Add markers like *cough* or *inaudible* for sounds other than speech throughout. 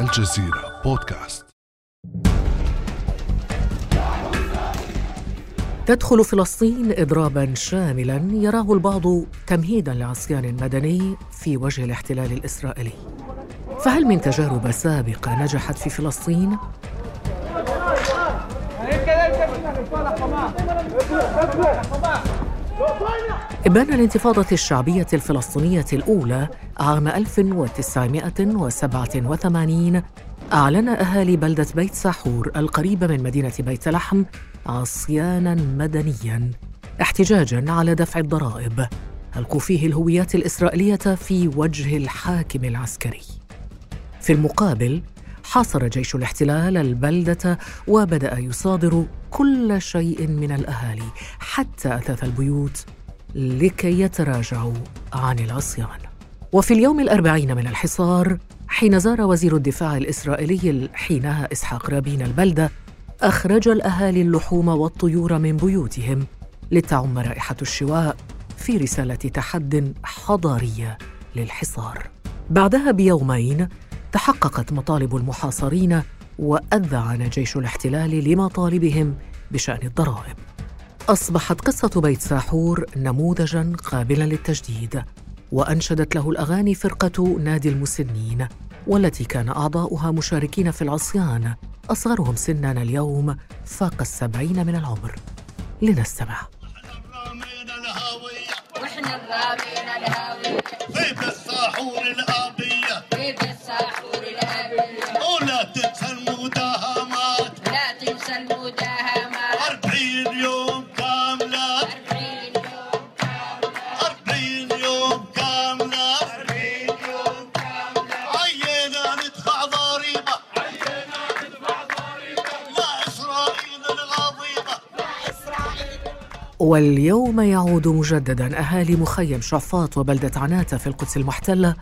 الجزيرة بودكاست تدخل فلسطين إضرابا شاملا يراه البعض تمهيدا لعصيان مدني في وجه الاحتلال الإسرائيلي فهل من تجارب سابقة نجحت في فلسطين؟ إبان الانتفاضة الشعبية الفلسطينية الأولى عام 1987 أعلن أهالي بلدة بيت ساحور القريبة من مدينة بيت لحم عصيانا مدنيا احتجاجا على دفع الضرائب. ألقوا فيه الهويات الإسرائيلية في وجه الحاكم العسكري. في المقابل حاصر جيش الاحتلال البلدة وبدأ يصادر كل شيء من الأهالي حتى أثاث البيوت. لكي يتراجعوا عن العصيان. وفي اليوم الأربعين من الحصار حين زار وزير الدفاع الإسرائيلي حينها إسحاق رابين البلدة أخرج الأهالي اللحوم والطيور من بيوتهم لتعم رائحة الشواء في رسالة تحد حضارية للحصار. بعدها بيومين تحققت مطالب المحاصرين وأذعن جيش الاحتلال لمطالبهم بشأن الضرائب. أصبحت قصة بيت ساحور نموذجاً قابلاً للتجديد وأنشدت له الأغاني فرقة نادي المسنين والتي كان أعضاؤها مشاركين في العصيان. أصغرهم سناً اليوم فاق السبعين من العمر. لنستمع. وإحنا الرابين الهاوية في الساحور الآبية واليوم يعود مجددا أهالي مخيم شعفاط وبلدة عناتة في القدس المحتلة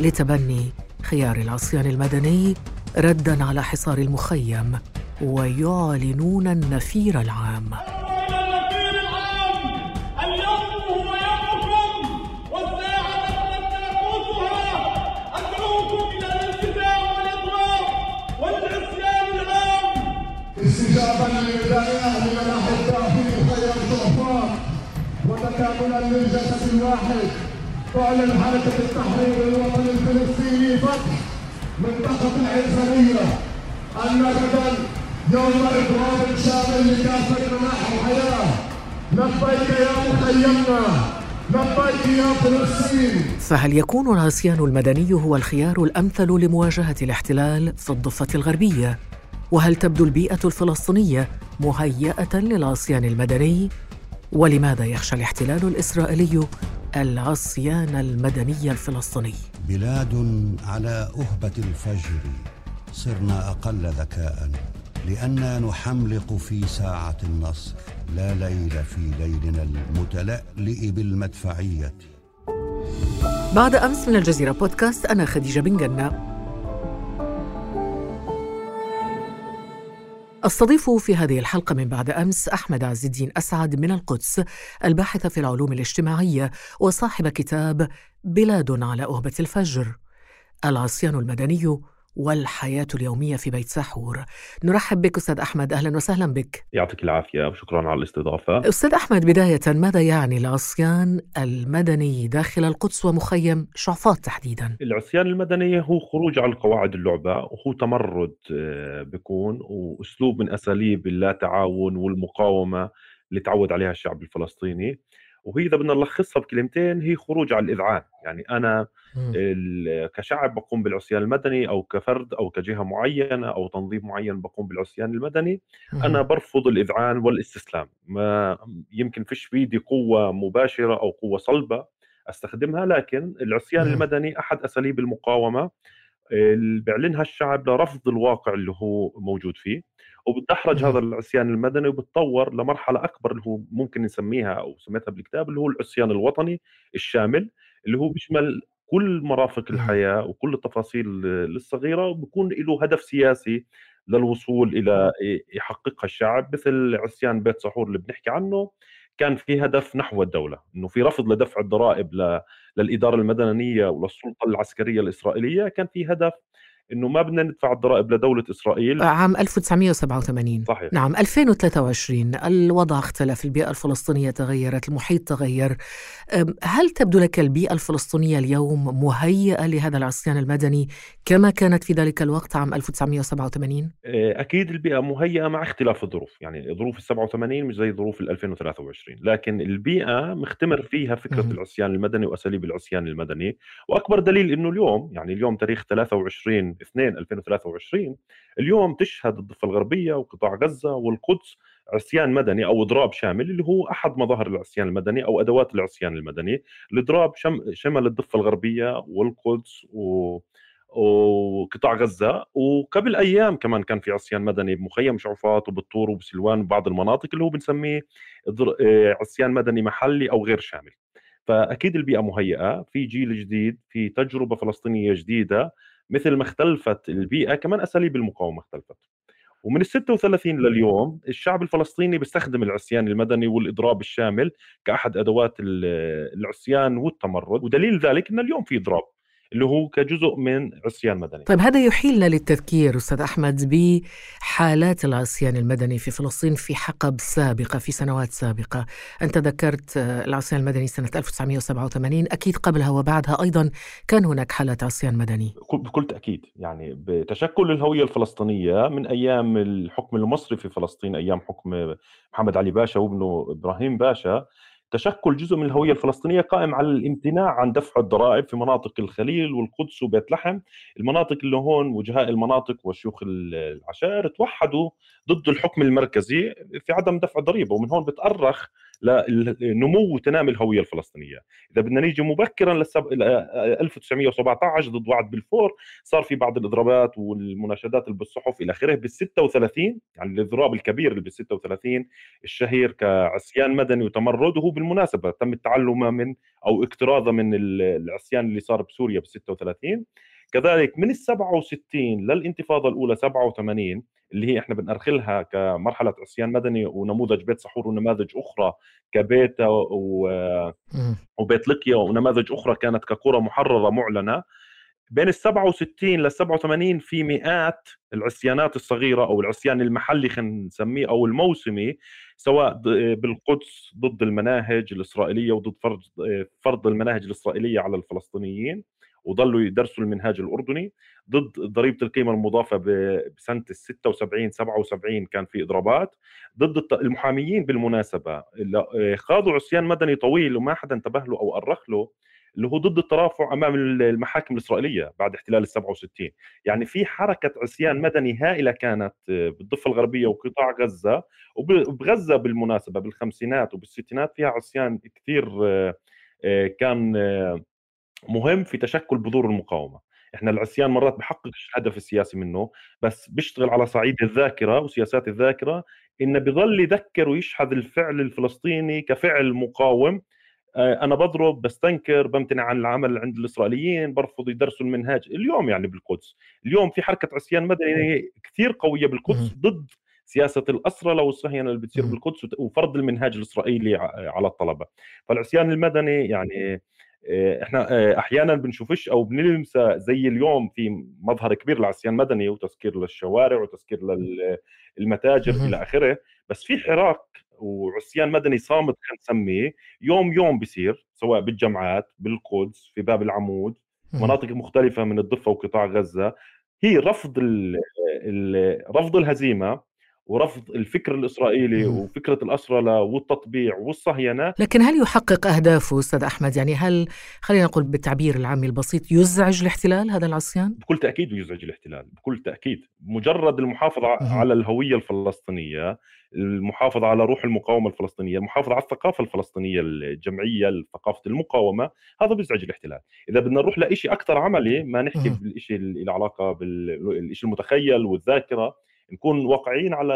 لتبني خيار العصيان المدني ردا على حصار المخيم ويعلنون النفير العام. وتكاملا للجسد الواحد. تعلن حركة التحرير الوطني الفلسطيني فتح منطقة العنصرية. أن غدا يوم إضراب شامل لكافة مناحي الحياة لبيك يا مخيمنا لبيك يا فلسطين. فهل يكون العصيان المدني هو الخيار الأمثل لمواجهة الاحتلال في الضفة الغربية؟ وهل تبدو البيئة الفلسطينية مهيئة للعصيان المدني؟ ولماذا يخشى الاحتلال الإسرائيلي العصيان المدني الفلسطيني؟ بلاد على أهبة الفجر صرنا أقل ذكاء لأننا نحملق في ساعة النصر لا ليل في ليلنا المتلألئ بالمدفعية. بعد أمس من الجزيرة بودكاست أنا خديجة بن جنة. أستضيف في هذه الحلقة من بعد أمس أحمد عز الدين أسعد من القدس الباحث في العلوم الاجتماعية وصاحب كتاب بلاد على أهبة الفجر. العصيان المدني والحياة اليومية في بيت ساحور نرحب بك أستاذ أحمد. أهلا وسهلا بك. يعطيك العافية. وشكرا على الاستضافة. أستاذ أحمد بداية ماذا يعني العصيان المدني داخل القدس ومخيم شعفاط تحديدا؟ العصيان المدني هو خروج عن قواعد اللعبة وهو تمرد آه، بيكون وأسلوب من أساليب اللا تعاون والمقاومة اللي تعود عليها الشعب الفلسطيني. وهي إذا بدنا نلخصها بكلمتين هي خروج على الإذعان. يعني. ال- كشعب بقوم بالعصيان المدني أو كفرد أو كجهة معينة أو تنظيم معين بقوم بالعصيان المدني أنا برفض الإذعان والاستسلام. ما يمكن فيش بيدي قوة مباشرة أو قوة صلبة أستخدمها لكن العصيان. المدني أحد أساليب المقاومة. اللي بيعلنها الشعب لرفض الواقع اللي هو موجود فيه. وبتدحرج. هذا العصيان المدني وبتطور لمرحلة أكبر اللي هو ممكن نسميها أو سميتها بالكتاب اللي هو العصيان الوطني الشامل اللي هو بيشمل كل مرافق مم. الحياة وكل التفاصيل الصغيرة وبكون له هدف سياسي للوصول إلى يحققها الشعب مثل عصيان بيت سحور اللي بنحكي عنه كان في هدف نحو الدولة إنه في رفض لدفع الضرائب للإدارة المدنية وللسلطة العسكرية الإسرائيلية كان في هدف إنه ما بدنا ندفع الضرائب لدولة إسرائيل. عام 1987 صحيح. نعم 2023 الوضع اختلف البيئة الفلسطينية تغيرت المحيط تغير. هل تبدو لك البيئة الفلسطينية اليوم مهيئة لهذا العصيان المدني كما كانت في ذلك الوقت عام 1987 آه، أكيد البيئة مهيئة مع اختلاف الظروف. يعني ظروف ال 87 مش زي ظروف ال 2023 لكن البيئة مختمر فيها فكرة. العصيان المدني وأساليب العصيان المدني. وأكبر دليل إنه اليوم يعني اليوم تاريخ 23 2 2023 اليوم تشهد الضفة الغربية وقطاع غزة والقدس عصيان مدني أو إضراب شامل اللي هو أحد مظاهر العصيان المدني أو أدوات العصيان المدني. الإضراب شم شمل الضفة الغربية والقدس و وقطاع غزة. وقبل أيام كمان كان في عصيان مدني بمخيم شعفاط وبالطور وبسلوان وبعض المناطق اللي هو بنسميه آه، عصيان مدني محلي أو غير شامل. فأكيد البيئة مهيئة في جيل جديد في تجربة فلسطينية جديدة. مثل ما اختلفت البيئة كمان أساليب المقاومة اختلفت. ومن ال 36 لليوم الشعب الفلسطيني بيستخدم العصيان المدني والإضراب الشامل كأحد أدوات ال- العصيان والتمرد ودليل ذلك إن اليوم في إضراب. اللي هو كجزء من عصيان مدني. طيب هذا يحيلنا للتذكير أستاذ أحمد بحالات العصيان المدني في فلسطين في حقب سابقة في سنوات سابقة. أنت ذكرت آه، العصيان المدني سنة 1987 أكيد قبلها وبعدها أيضا كان هناك حالات عصيان مدني. بكل- تأكيد يعني بتشكل الهوية الفلسطينية من أيام الحكم المصري في فلسطين أيام حكم محمد علي باشا وابنه إبراهيم باشا تشكل جزء من الهوية الفلسطينية قائم على الامتناع عن دفع الضرائب في مناطق الخليل والقدس وبيت لحم. المناطق اللي هون وجهاء المناطق وشيوخ العشائر توحدوا ضد الحكم المركزي في عدم دفع الضريبه ومن هون بتأرخ لنمو وتنامي الهوية الفلسطينية إذا بدنا نيجي مبكرا. ل 1917 ضد وعد بلفور صار في بعض الإضرابات والمناشدات اللي بالصحف إلى آخره بال 36 يعني الإضراب الكبير اللي بال 36 الشهير كعصيان مدني وتمرد وهو بالمناسبة تم التعلم من أو اقتراضه من ال- العصيان اللي صار بسوريا بال 36 كذلك من ال 67 للانتفاضة الأولى 87 اللي هي إحنا بنأرخلها كمرحلة عصيان مدني ونموذج بيت سحور ونماذج أخرى كبيتا و. وبيت لقيا ونماذج أخرى كانت كقرى محررة معلنة بين ال 67 لل 87 في مئات العصيانات الصغيرة أو العصيان المحلي خلينا نسميه أو الموسمي سواء بالقدس ضد المناهج الإسرائيلية وضد فرض فرض المناهج الإسرائيلية على الفلسطينيين وظلوا يدرسوا المنهاج الأردني ضد ضريبة القيمة المضافة بسنة ال 76 77 كان في إضرابات ضد المحاميين بالمناسبة. اللي خاضوا عصيان مدني طويل وما حدا انتبه له أو أرخ له اللي هو ضد الترافع أمام المحاكم الإسرائيلية بعد احتلال ال 67 يعني في حركة عصيان مدني هائلة كانت بالضفة الغربية وقطاع غزة وبغزة بالمناسبة بالخمسينات وبالستينات فيها عصيان كثير كان مهم في تشكل بذور المقاومة. إحنا العصيان مرات بحققش الهدف السياسي منه بس بيشتغل على صعيد الذاكرة وسياسات الذاكرة انه بضل يذكر ويشحذ الفعل الفلسطيني كفعل مقاوم. آه، أنا بضرب بستنكر بمتنع عن العمل عند الإسرائيليين برفض يدرسوا المنهاج. اليوم يعني بالقدس. اليوم في حركة عصيان مدني كثير قوية بالقدس ضد سياسة الأسرى لو الصهيونه اللي بتصير بالقدس وفرض المنهاج الإسرائيلي على الطلبة. فالعصيان المدني يعني إحنا آه، أحيانا بنشوفش أو بنلمسه زي اليوم في مظهر كبير للعصيان مدني وتسكير للشوارع وتسكير للمتاجر. إلى آخره بس في حراك وعصيان مدني صامت خلينا نسميه يوم يوم بيصير سواء بالجامعات بالقدس في باب العمود. مناطق مختلفة من الضفة وقطاع غزة هي رفض ال رفض الهزيمة ورفض الفكر الإسرائيلي مم. وفكرة الأسرى له والتطبيع والصهينة لكن هل يحقق أهدافه أستاذ أحمد يعني هل خلينا نقول بالتعبير العامي البسيط يزعج الاحتلال هذا العصيان؟ بكل تأكيد يزعج الاحتلال بكل تأكيد مجرد المحافظة مهم. على الهوية الفلسطينية المحافظة على روح المقاومة الفلسطينية المحافظة على الثقافة الفلسطينية الجمعية ثقافة المقاومة هذا بيزعج الاحتلال إذا بدنا نروح لإشي أكثر عملي ما نحكي. بالإشي اللي علاقة بالإشي المتخيل والذاكرة نكون واقعيين على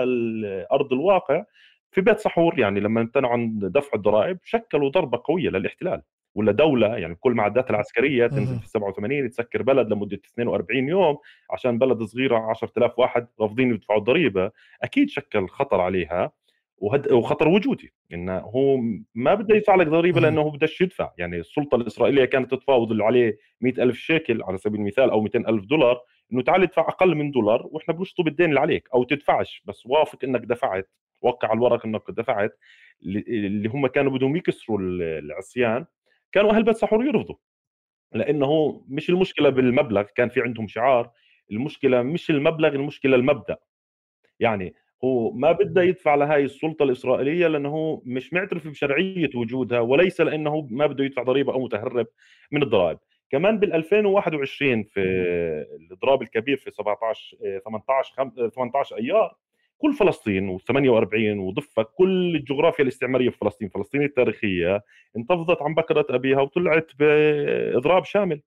أرض الواقع في بيت سحور يعني لما امتنعوا عن دفع الضرائب شكلوا ضربة قوية للاحتلال ولا دولة يعني كل معداتها العسكرية تنزل. في 87 تسكر بلد لمدة 42 يوم عشان بلد صغيرة 10000 واحد رافضين يدفعوا الضريبة أكيد شكل خطر عليها وهد... وخطر وجودي انه هو ما بده يدفع لك ضريبة. لأنه هو بدش يدفع يعني السلطة الإسرائيلية كانت تتفاوض اللي عليه 100 ألف شيكل على سبيل المثال أو 200 ألف دولار إنه تعال ادفع أقل من دولار وإحنا بنشطب الدين اللي عليك أو تدفعش بس وافق إنك دفعت وقع على الورق إنك دفعت اللي هم كانوا بدهم يكسروا ال- العصيان كانوا أهل بيت سحور يرفضوا. لأنه مش المشكلة بالمبلغ كان في عندهم شعار المشكلة مش المبلغ المشكلة المبدأ. يعني هو ما بده يدفع لهاي السلطة الإسرائيلية لأنه مش معترف بشرعية وجودها وليس لأنه ما بده يدفع ضريبة أو متهرب من الضرائب. كمان بال 2021 في الإضراب الكبير في 17 آه، 18 خم- آه، 18 أيار كل فلسطين و48 وضفة كل الجغرافيا الاستعمارية في فلسطين فلسطين التاريخية انتفضت عن بكرة أبيها وطلعت بإضراب شامل.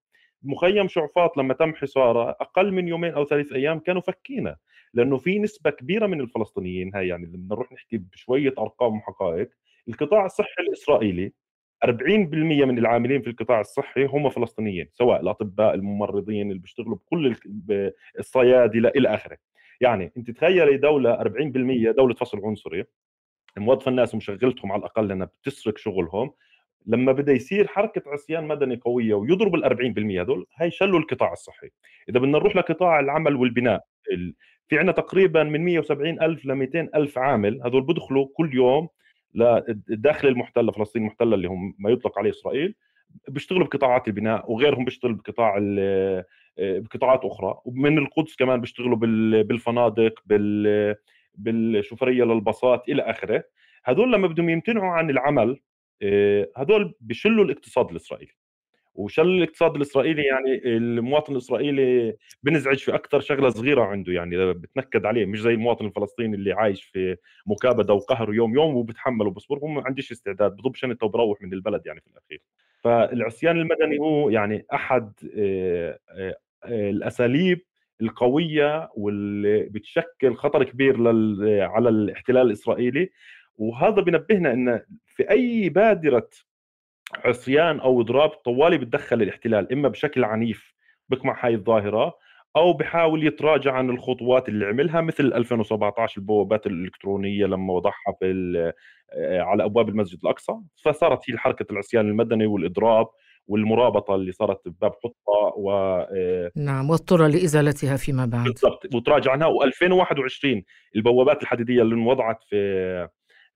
مخيم شعفاط لما تم حصاره أقل من يومين أو ثلاث أيام كانوا فكينا لأنه في نسبة كبيرة من الفلسطينيين هاي يعني لما نروح نحكي بشوية أرقام وحقائق القطاع الصحي الإسرائيلي 40% من العاملين في القطاع الصحي هم فلسطينيين سواء الأطباء الممرضين اللي بيشتغلوا بكل الصيادله إلى آخره. يعني أنت تخيلي دولة 40% دولة فصل عنصري موظفة الناس ومشغلتهم على الأقل لأنها بتسرق شغلهم لما بده يصير حركة عصيان مدني قوية ويضرب ال 40% هذول هي شلوا القطاع الصحي. إذا بدنا نروح لقطاع العمل والبناء ال... في عندنا تقريبا من 170 ألف ل 200 ألف عامل هذول بدخلوا كل يوم لداخل المحتلة فلسطين المحتلة اللي هم ما يطلق عليه إسرائيل بيشتغلوا بقطاعات البناء وغيرهم بيشتغل بقطاع ال- بقطاعات أخرى ومن القدس كمان بيشتغلوا بال- بالفنادق بال بالشوفرية للباصات إلى آخره. هذول لما بدهم يمتنعوا عن العمل آه، هذول بشلوا الاقتصاد الإسرائيلي. وشل الاقتصاد الإسرائيلي يعني المواطن الإسرائيلي بنزعج في أكثر شغلة صغيرة عنده يعني بتنكد عليه مش زي المواطن الفلسطيني اللي عايش في مكابدة وقهر يوم يوم وبتحمل وبصبر هو ما عنديش استعداد بضب شنطة وبروح من البلد يعني في الأخير. فالعصيان المدني هو يعني أحد آه، آه، الأساليب القوية واللي بتشكل خطر كبير على الاحتلال الإسرائيلي. وهذا بنبهنا إن في أي بادرة عصيان أو إضراب طوالي بتدخل الاحتلال إما بشكل عنيف بقمع هاي الظاهرة أو بحاول يتراجع عن الخطوات اللي عملها مثل 2017 البوابات الإلكترونية لما وضعها في آه، على أبواب المسجد الأقصى. فصارت هي حركة العصيان المدني والإضراب والمرابطة اللي صارت بباب قطه و آه، نعم واضطر لإزالتها فيما بعد. بالضبط وتراجع عنها و2021 البوابات الحديدية اللي انوضعت في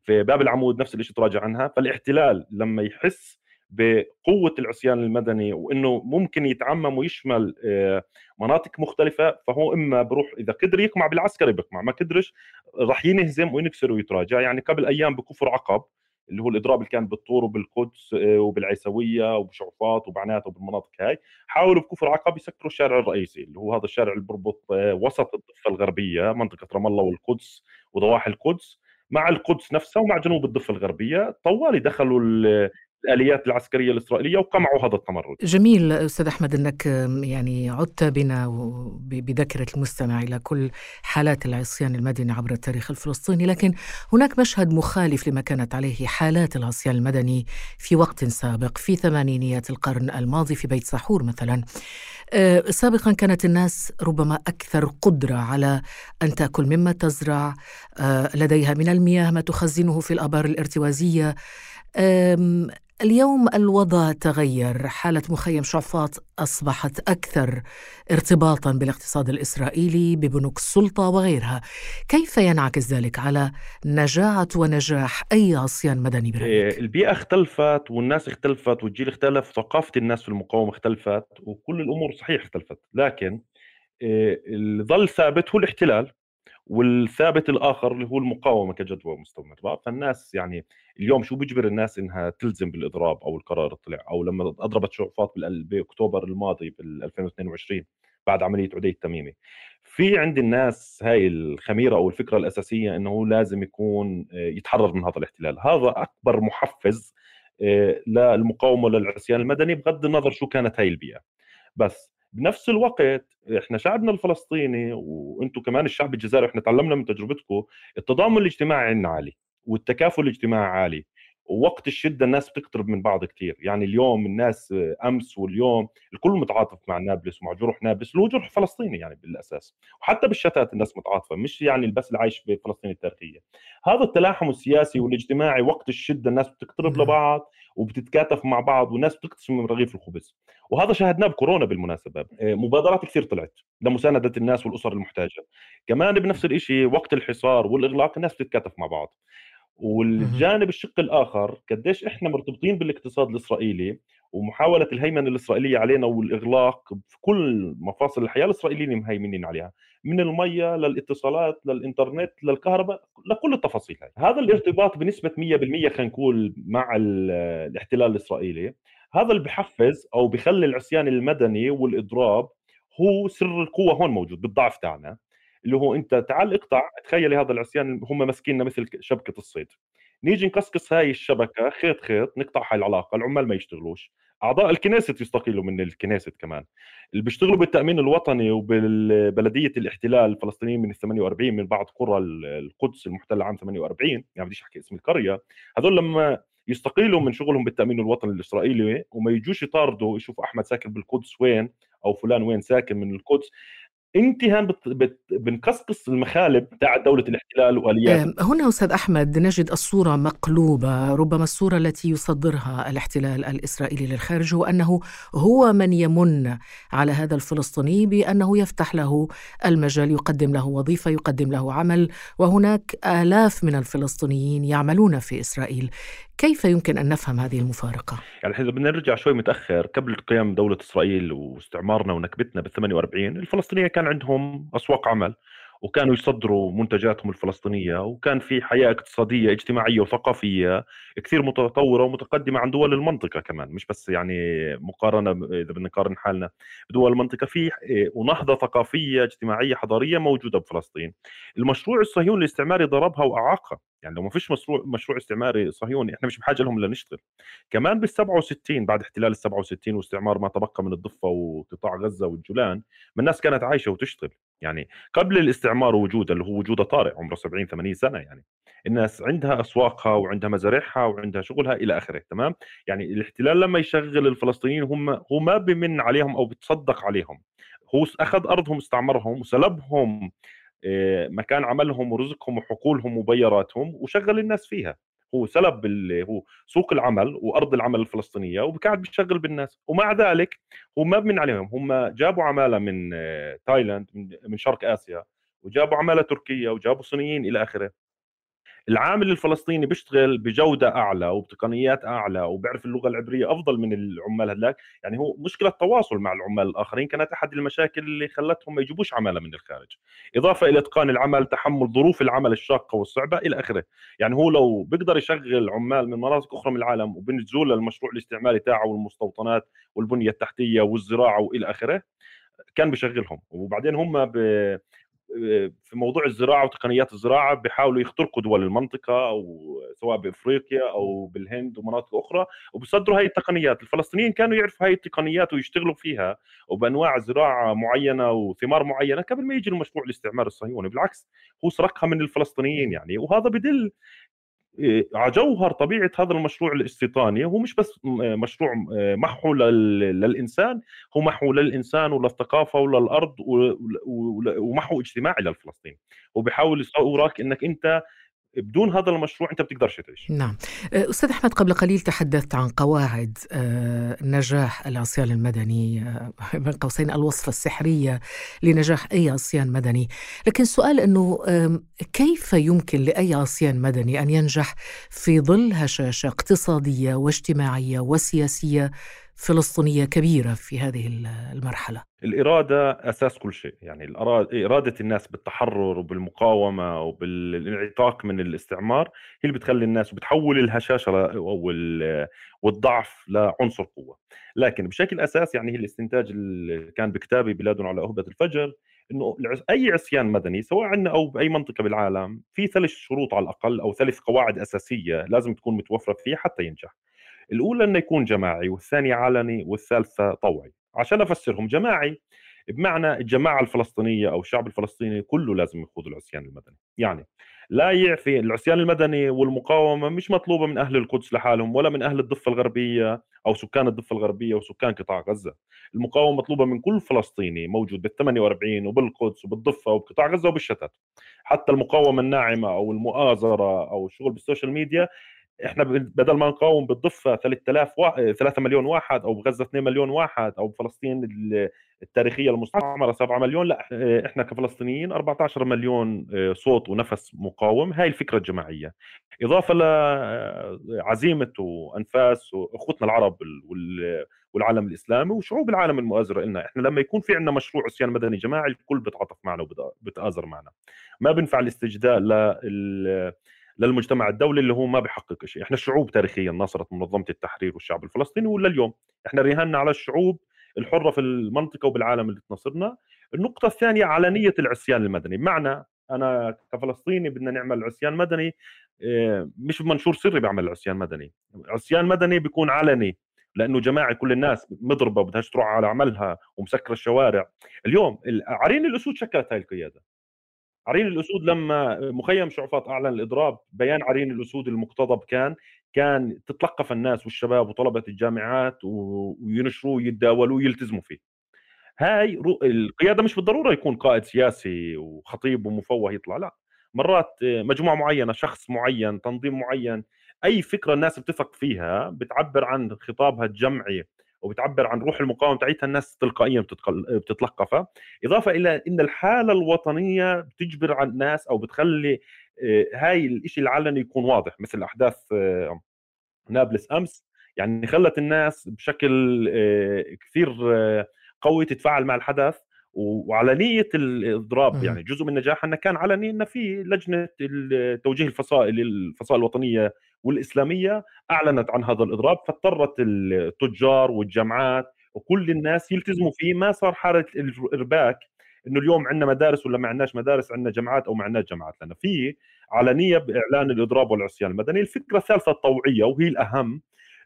في باب العمود نفس الشيء تراجع عنها. فالاحتلال لما يحس بقوة العصيان المدني وإنه ممكن يتعمم ويشمل آه، مناطق مختلفة فهو إما بروح إذا قدر يقمع بالعسكري بقمع ما قدرش راح ينهزم وينكسر ويتراجع. يعني قبل أيام بكفر عقب اللي هو الإضراب اللي كان بالطور وبالقدس آه، وبالعيسوية وبشعفاط وبعنات وبالمناطق هاي حاولوا بكفر عقب يسكروا الشارع الرئيسي اللي هو هذا الشارع اللي بربط آه، وسط الضفة الغربية منطقة رام الله والقدس وضواحي القدس. مع القدس نفسها ومع جنوب الضفة الغربية طوالي دخلوا الآليات العسكرية الإسرائيلية وقمعوا هذا التمرد. جميل أستاذ أحمد أنك يعني عدت بنا بذاكرة المستمع إلى كل حالات العصيان المدني عبر التاريخ الفلسطيني لكن هناك مشهد مخالف لما كانت عليه حالات العصيان المدني في وقت سابق في ثمانينيات القرن الماضي في بيت سحور مثلا. سابقا كانت الناس ربما أكثر قدرة على أن تأكل مما تزرع لديها من المياه ما تخزنه في الآبار الارتوازية. أم، اليوم الوضع تغير. حالة مخيم شعفاط أصبحت أكثر ارتباطا بالاقتصاد الإسرائيلي ببنوك السلطة وغيرها. كيف ينعكس ذلك على نجاعة ونجاح أي عصيان مدني برأيك؟ إيه، البيئة اختلفت والناس اختلفت والجيل اختلف ثقافة الناس في المقاومة اختلفت وكل الأمور صحيح اختلفت. لكن إيه، اللي ظل ثابت هو الاحتلال. والثابت الآخر اللي هو المقاومة كجدوى مستمرة فالناس يعني اليوم شو بيجبر الناس إنها تلزم بالإضراب أو القرار طلع أو لما أضربت شعفاط بال- بأكتوبر الماضي بال 2022 بعد عملية عدي التميمي. في عند الناس هاي الخميرة أو الفكرة الأساسية أنه لازم يكون آه، يتحرر من هذا الاحتلال. هذا أكبر محفز آه، للمقاومة للعصيان المدني بغض النظر شو كانت هاي البيئة. بس بنفس الوقت إحنا شعبنا الفلسطيني وأنتم كمان الشعب الجزائري إحنا تعلمنا من تجربتكم التضامن الاجتماعي عندنا عالي والتكافل الاجتماعي عالي ووقت الشدة الناس بتقترب من بعض كثير يعني اليوم الناس أمس واليوم الكل متعاطف مع نابلس ومع جروح نابلس اللي هو جرح فلسطيني يعني بالأساس وحتى بالشتات الناس متعاطفة مش يعني بس اللي عايش بفلسطين التاريخية هذا التلاحم السياسي والاجتماعي وقت الشدة الناس بتقترب. لبعض وبتتكاتف مع بعض والناس بتقتسم من رغيف الخبز. وهذا شاهدناه بكورونا بالمناسبة. آه، مبادرات كثير طلعت لمساندة الناس والأسر المحتاجة. كمان بنفس الشيء وقت الحصار والإغلاق الناس بتتكاتف مع بعض. والجانب الشق الآخر قديش إحنا مرتبطين بالاقتصاد الإسرائيلي ومحاولة الهيمنة الإسرائيلية علينا والإغلاق في كل مفاصل الحياة الإسرائيليين مهيمنين عليها من المية للاتصالات للإنترنت للكهرباء لكل التفاصيل هاي. هذا الارتباط بنسبة 100% خلينا نقول مع ال- الاحتلال الإسرائيلي. هذا اللي بحفز أو بخلي العصيان المدني والإضراب هو سر القوة هون موجود بالضعف تاعنا. اللي هو أنت تعال اقطع تخيلي هذا العصيان هم ماسكيننا مثل شبكة الصيد. نيجي نقصقص هاي الشبكة خيط خيط نقطع هاي العلاقة العمال ما يشتغلوش. أعضاء الكنيست يستقيلوا من الكنيست كمان. اللي بيشتغلوا بالتأمين الوطني وبلديه الاحتلال الفلسطينيين من ال 48 من بعض قرى القدس المحتلة عام 48 يعني بديش أحكي اسم القرية. هذول لما يستقيلوا من شغلهم بالتأمين الوطني الإسرائيلي وما يجوش يطاردوا يشوفوا أحمد ساكن بالقدس وين أو فلان وين ساكن من القدس انتهى بت... بت... بنقصقص المخالب تاع دولة الاحتلال وآلياته. أم، هنا أستاذ أحمد نجد الصورة مقلوبة ربما الصورة التي يصدرها الاحتلال الإسرائيلي للخارج هو أنه هو من يمن على هذا الفلسطيني بأنه يفتح له المجال يقدم له وظيفة يقدم له عمل وهناك آلاف من الفلسطينيين يعملون في إسرائيل. كيف يمكن أن نفهم هذه المفارقة؟ يعني إحنا بدنا نرجع شوي متأخر قبل قيام دولة إسرائيل واستعمارنا ونكبتنا بال 48 الفلسطينية كان عندهم اسواق عمل وكانوا يصدروا منتجاتهم الفلسطينية وكان في حياة اقتصادية اجتماعية وثقافية كثير متطورة ومتقدمة عن دول المنطقة كمان مش بس يعني مقارنة إذا بدنا نقارن حالنا بدول المنطقة في ونهضة ثقافية اجتماعية حضارية موجودة بفلسطين المشروع الصهيوني الاستعماري ضربها وأعاقها يعني لو ما فيش مشروع مشروع استعماري صهيوني إحنا مش بحاجة لهم لنشتغل كمان بال 67 بعد احتلال ال 67 واستعمار ما تبقى من الضفة وقطاع غزة والجولان ما الناس كانت عايشة وتشتغل. يعني قبل الاستعمار وجوده اللي هو وجوده طارئ عمره 70 80 سنة يعني. الناس عندها أسواقها وعندها مزارعها وعندها شغلها إلى آخره تمام؟ يعني الاحتلال لما يشغل الفلسطينيين هم هو ما بمن عليهم أو بتصدق عليهم. هو أخذ أرضهم استعمرهم وسلبهم مكان عملهم ورزقهم وحقولهم وبياراتهم وشغل الناس فيها. هو سلب هو سوق العمل وأرض العمل الفلسطينية وقاعد بيشغل بالناس. ومع ذلك هو ما بمن عليهم. هم جابوا عمالة من آه، تايلاند من شرق آسيا وجابوا عمالة تركية وجابوا صينيين إلى آخره. العامل الفلسطيني بيشتغل بجودة أعلى وبتقنيات أعلى وبيعرف اللغة العبرية أفضل من العمال هذاك يعني هو مشكلة تواصل مع العمال الآخرين كانت أحد المشاكل اللي خلتهم ما يجيبوش عمالة من الخارج. إضافة إلى إتقان العمل تحمل ظروف العمل الشاقة والصعبة إلى آخره. يعني هو لو بيقدر يشغل عمال من مناطق أخرى من العالم وبنجزوا له المشروع الاستعماري تاعه والمستوطنات والبنية التحتية والزراعة وإلى آخره كان بيشغلهم. وبعدين هم. في موضوع الزراعة وتقنيات الزراعة بيحاولوا يخترقوا دول المنطقة أو سواء بأفريقيا أو بالهند ومناطق أخرى وبيصدروا هاي التقنيات، الفلسطينيين كانوا يعرفوا هاي التقنيات ويشتغلوا فيها وبأنواع زراعة معينة وثمار معينة قبل ما يجي المشروع الاستعمار الصهيوني، بالعكس هو سرقها من الفلسطينيين يعني وهذا بدل جوهر طبيعة هذا المشروع الاستيطاني هو مش بس م- مشروع آه، محو لل- للإنسان هو محو للإنسان وللثقافة وللأرض ومحو اجتماعي للفلسطين هو بيحاول يصورك إنك أنت بدون هذا المشروع أنت بتقدرش تعيش. نعم. أستاذ أحمد قبل قليل تحدثت عن قواعد آه، نجاح العصيان المدني آه، بين قوسين الوصفة السحرية لنجاح أي عصيان مدني. لكن السؤال أنه آم، كيف يمكن لأي عصيان مدني أن ينجح في ظل هشاشة اقتصادية واجتماعية وسياسية فلسطينية كبيرة في هذه المرحلة. الإرادة أساس كل شيء. يعني إرادة الناس بالتحرر وبالمقاومة وبالانعتاق من الاستعمار هي اللي بتخلي الناس وبتحول الهشاشة والضعف لعنصر قوة. لكن بشكل أساس يعني هي الاستنتاج اللي كان بكتابي بلاد على أهبة الفجر إنه أي عصيان مدني سواء عندنا أو بأي منطقة بالعالم في ثلاث شروط على الأقل أو ثلاث قواعد أساسية لازم تكون متوفرة فيه حتى ينجح. الأولى إنه يكون جماعي والثانية علني والثالثة طوعي. عشان أفسرهم جماعي بمعنى الجماعة الفلسطينية أو الشعب الفلسطيني كله لازم يخوض العصيان المدني. يعني لا يعفي العصيان المدني والمقاومة مش مطلوبة من أهل القدس لحالهم ولا من أهل الضفة الغربية أو سكان الضفة الغربية وسكان قطاع غزة. المقاومة مطلوبة من كل فلسطيني موجود بال 48 وبالقدس وبالضفة وبقطاع غزة وبالشتات. حتى المقاومة الناعمة أو المؤازرة أو الشغل بال social media إحنا بدل ما نقاوم بالضفة 3000 وا... 3 مليون واحد أو بغزة 2 مليون واحد أو بفلسطين ال- التاريخية المستعمرة 7 مليون لا إحنا كفلسطينيين 14 مليون آه، صوت ونفس مقاوم. هاي الفكرة الجماعية. إضافة لعزيمه وأنفاس وأخوتنا العرب وال- وال- والعالم الإسلامي وشعوب العالم المؤازرة لنا إحنا لما يكون في عندنا مشروع عصيان مدني جماعي الكل بيتعاطف معنا وبتآزر معنا. ما بينفع الاستجداء لل للمجتمع الدولي اللي هو ما بيحقق شيء. إحنا الشعوب تاريخيا ناصرت منظمة التحرير والشعب الفلسطيني ولا اليوم. إحنا رهنا على الشعوب الحرة في المنطقة وبالعالم اللي تناصرنا. النقطة الثانية علنية العصيان المدني. بمعنى أنا كفلسطيني بدنا نعمل عصيان مدني آه، مش بمنشور سري بعمل عصيان مدني. عصيان مدني بيكون علني لأنه جماعي كل الناس مضربة بدهاش تروح على عملها ومسكرة الشوارع. اليوم ال- عرين الأسود شكلت هاي القيادة. عرين الأسود لما مخيم شعفاط أعلن الإضراب بيان عرين الأسود المقتضب كان كان تتلقف الناس والشباب وطلبة الجامعات وينشروه ويتداولوه ويلتزموا فيه. هاي رو- القيادة مش بالضرورة يكون قائد سياسي وخطيب ومفوه يطلع لا. مرات مجموعة معينة شخص معين تنظيم معين أي فكرة الناس بتثق فيها بتعبر عن خطابها الجمعي وبتعبر عن روح المقاومة تاعتها الناس تلقائيا بتتلقفها إضافة إلى إن الحالة الوطنية بتجبر على الناس أو بتخلي آه، هاي الشيء العلني يكون واضح مثل أحداث آه، نابلس أمس. يعني خلت الناس بشكل آه، كثير قوي تتفاعل مع الحدث. وعلنيه الإضراب. يعني. جزء من نجاحها أنه كان علني أنه في لجنة توجيه الفصائل الفصائل الوطنية والإسلامية أعلنت عن هذا الإضراب. فاضطرت التجار والجامعات وكل الناس يلتزموا فيه. ما صار حالة الإرباك إنه اليوم عندنا مدارس ولا ما عندناش مدارس عندنا جامعات أو ما عندناش جامعات لأن في علنيه بإعلان الإضراب والعصيان المدني. الفكرة الثالثة الطوعية وهي الأهم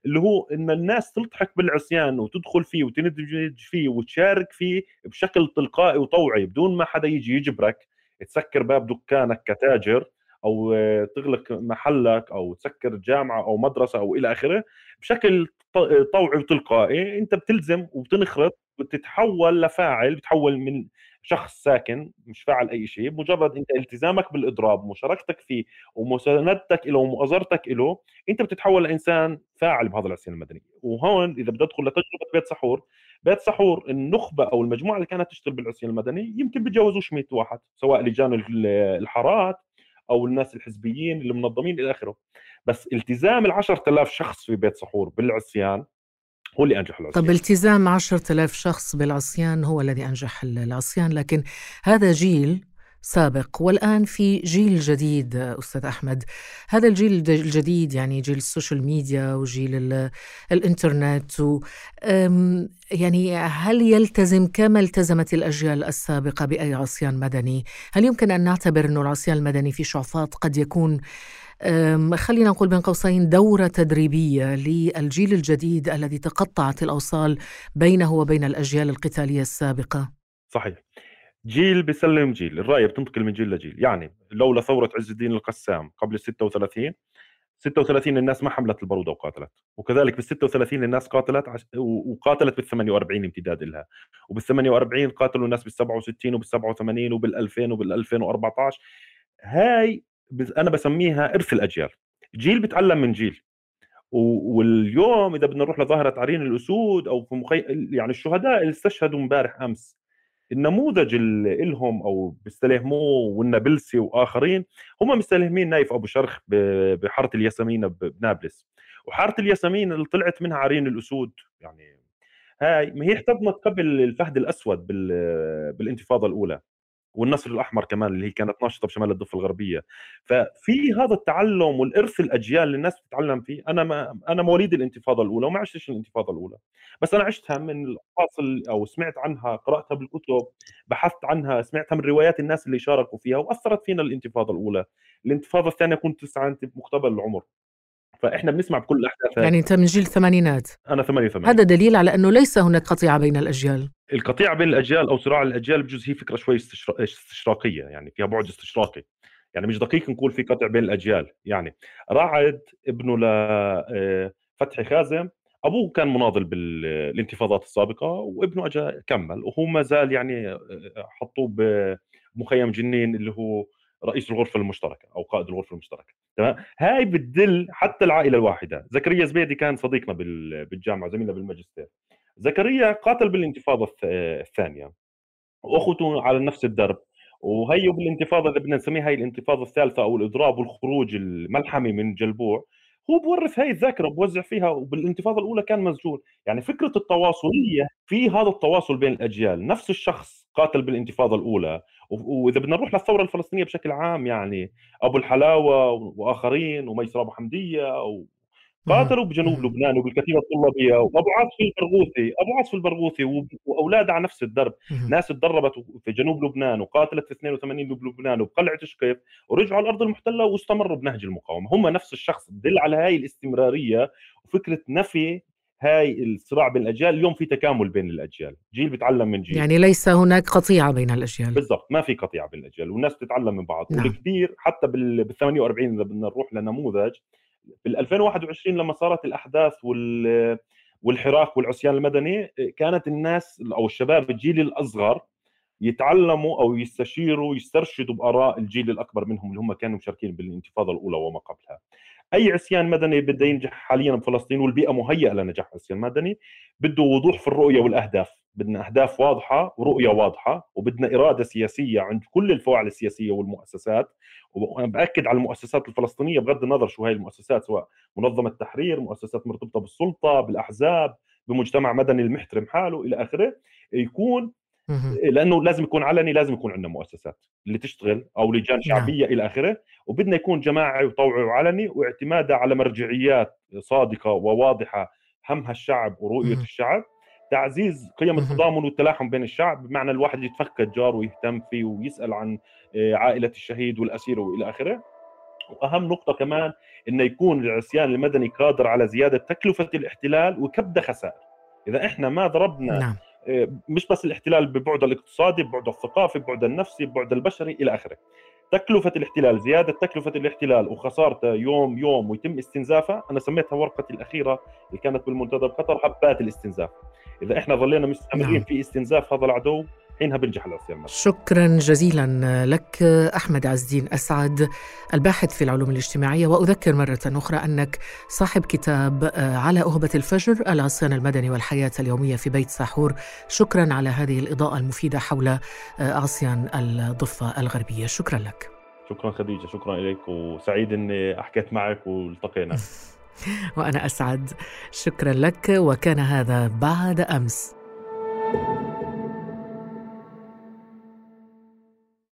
اللي هو إن الناس تلتحق بالعصيان وتدخل فيه وتندمج فيه وتشارك فيه بشكل تلقائي وطوعي بدون ما حدا يجي يجبرك. تسكر باب دكانك كتاجر أو تغلق محلك أو تسكر جامعة أو مدرسة أو إلى آخره بشكل طوعي وتلقائي. أنت بتلزم وبتنخرط بتتحول لفاعل بتحول من شخص ساكن مش فاعل أي شيء بمجرد أنت التزامك بالإضراب مشاركتك فيه ومساندتك له ومؤازرتك له أنت بتتحول لإنسان فاعل بهذا العصيان المدني وهون إذا بدي أدخل لتجربة بيت سحور بيت سحور النخبة أو المجموعة اللي كانت تشتغل بالعصيان المدني يمكن بتجاوزوش 100 واحد سواء لجان ال- الحارات أو الناس الحزبيين اللي منظمين إلى آخره. بس التزام ال 10000 شخص في بيت سحور بالعصيان هو اللي انجح العصيان. طب التزام عشرة آلاف شخص بالعصيان هو الذي أنجح العصيان لكن هذا جيل سابق والآن في جيل جديد أستاذ أحمد. هذا الجيل الج- الجديد يعني جيل ال social media وجيل ال- الإنترنت و يعني هل يلتزم كما التزمت الأجيال السابقة بأي عصيان مدني؟ هل يمكن أن نعتبر أن العصيان المدني في شعفاط قد يكون خلينا نقول بين قوسين دورة تدريبية للجيل الجديد الذي تقطعت الأوصال بينه وبين الأجيال القتالية السابقة. صحيح. جيل بيسلم جيل الرايه بتنتقل من جيل لجيل. يعني لولا ثورة عز الدين القسام قبل ال 36 36 الناس ما حملت البارودة وقاتلت وكذلك بال 36 الناس قاتلت عش... وقاتلت بال 48 امتداد لها. وبال 48 قاتلوا الناس بال 67 وبال 87 وبال 2000 وبال 2014 هاي أنا بسميها ارث الأجيال. جيل بتعلم من جيل. واليوم إذا بدنا نروح لظاهرة عرين الأسود أو في مخي... يعني الشهداء اللي استشهدوا امبارح أمس النموذج اللي إلهم أو بيستلهموه والنابلسي وآخرين هم مستلهمين نايف أبو شرخ بحارة الياسمين بنابلس. وحارة الياسمين اللي طلعت منها عرين الأسود يعني هاي ما هي احتضنت قبل الفهد الأسود بال- بالانتفاضة الأولى. والنصر الأحمر كمان اللي هي كانت ناشطة بشمال الضفة الغربية. ففي هذا التعلم والإرث الأجيال اللي الناس بتتعلم فيه أنا ما أنا مواليد الانتفاضة الأولى وما عشتش الانتفاضة الأولى. بس أنا عشتها من الاشخاص ال- أو سمعت عنها قرأتها بالكتب بحثت عنها سمعتها من روايات الناس اللي شاركوا فيها وأثرت فينا الانتفاضة الأولى. الانتفاضة الثانية كنت لسه عندي مقتبل العمر. فإحنا بنسمع بكل الاحداث. يعني أنت من جيل الثمانينات. أنا 88 هذا دليل على أنه ليس هناك قطيعة بين الأجيال. القطيعة بين الأجيال أو صراع الأجيال بجوز هي فكرة شوي استشرا- استشراقية يعني فيها بعد استشراقي. يعني مش دقيق نقول في قطع بين الأجيال. يعني رعد ابنه لفتحي خازم. أبوه كان مناضل بالانتفاضات السابقة وابنه اجى كمل. وهو ما زال يعني آه، حطوه بمخيم جنين اللي هو رئيس الغرفة المشتركة أو قائد الغرفة المشتركة تمام؟ هاي بتدل حتى العائلة الواحدة. زكريا زبيدي كان صديقنا بال- بالجامعة زميلنا بالماجستير. زكريا قاتل بالانتفاضة الث- الثانية وأخوته على نفس الدرب. وهيو بالانتفاضة اللي بدنا نسميها هي الانتفاضة الثالثة أو الإضراب والخروج الملحمي من جلبوع هو بورث هاي الذاكرة بوزع فيها وبالانتفاضة الأولى كان مسجون يعني فكرة التواصلية في هذا التواصل بين الأجيال نفس الشخص قاتل بالانتفاضة الأولى. وإذا بدنا نروح للثورة الفلسطينية بشكل عام يعني أبو الحلاوة وآخرين وميسر ابو حمديه و... قاتلوا بجنوب. لبنان وبالكتيبه الطلابية. وأبو عاصف البرغوثي أبو عاصف البرغوثي و- وأولاده على نفس الدرب. ناس تدربت في جنوب لبنان وقاتلت في 82 بلبنان وبقلعة شقيف ورجعوا على الأرض المحتلة واستمروا بنهج المقاومة. هم نفس الشخص بدل على هاي الاستمرارية وفكرة نفي هاي الصراع بين الأجيال اليوم في تكامل بين الأجيال. جيل بيتعلم من جيل. يعني ليس هناك قطيعة بين الأجيال. بالضبط ما في قطيعه بين الأجيال والناس بتتعلم من بعض. نعم. والكبير حتى بال بال 48 إذا بدنا نروح لنموذج بال 2021 لما صارت الأحداث وال والحراك والعصيان المدني كانت الناس أو الشباب الجيل الأصغر يتعلموا أو يستشيروا يسترشدوا بآراء الجيل الأكبر منهم اللي هم كانوا مشاركين بالانتفاضة الأولى وما قبلها. أي عصيان مدني بده ينجح حاليا بفلسطين والبيئة مهيئة لنجاح عصيان مدني بده وضوح في الرؤية والأهداف بدنا أهداف واضحة ورؤية واضحة وبدنا إرادة سياسية عند كل الفواعل السياسية والمؤسسات وأنا بأكد على المؤسسات الفلسطينية بغض النظر شو هاي المؤسسات سواء منظمة التحرير مؤسسات مرتبطة بالسلطة بالأحزاب بمجتمع مدني المحترم حاله إلى آخره يكون. لأنه لازم يكون علني لازم يكون عندنا مؤسسات اللي تشتغل أو لجان شعبية إلى آخره. وبدنا يكون جماعي وطوعي وعلني واعتمادها على مرجعيات صادقة وواضحة همها الشعب ورؤية مم. الشعب. تعزيز قيم. التضامن والتلاحم بين الشعب بمعنى الواحد يتفقد جاره ويهتم فيه ويسأل عن آه، عائلة الشهيد والأسير وإلى آخره. وأهم نقطة كمان إنه يكون العصيان المدني قادر على زيادة تكلفة الاحتلال وكبد خسائر. إذا إحنا ما ضربنا نعم. مش بس الاحتلال ببعده الاقتصادي ببعده الثقافي ببعده النفسي ببعده البشري إلى آخره. تكلفة الاحتلال زيادة تكلفة الاحتلال وخسارته يوم يوم ويتم استنزافها أنا سميتها ورقتي الأخيرة اللي كانت بالمنتدى بقطر هبات الاستنزاف. إذا إحنا ظلينا مستمرين نعم. في استنزاف هذا العدو حينها بنجح العصيان المدني. شكرا جزيلا لك أحمد عز الدين أسعد الباحث في العلوم الاجتماعية. وأذكر مرة أخرى أنك صاحب كتاب آه، على أهبة الفجر العصيان المدني والحياة اليومية في بيت ساحور. شكرا على هذه الإضاءة المفيدة حول آه، عصيان الضفة الغربية. شكرا لك. شكرا خديجة شكرا إليك وسعيد إني حكيت معك والتقينا. *laughs* وأنا أسعد. شكرا لك وكان هذا بعد أمس.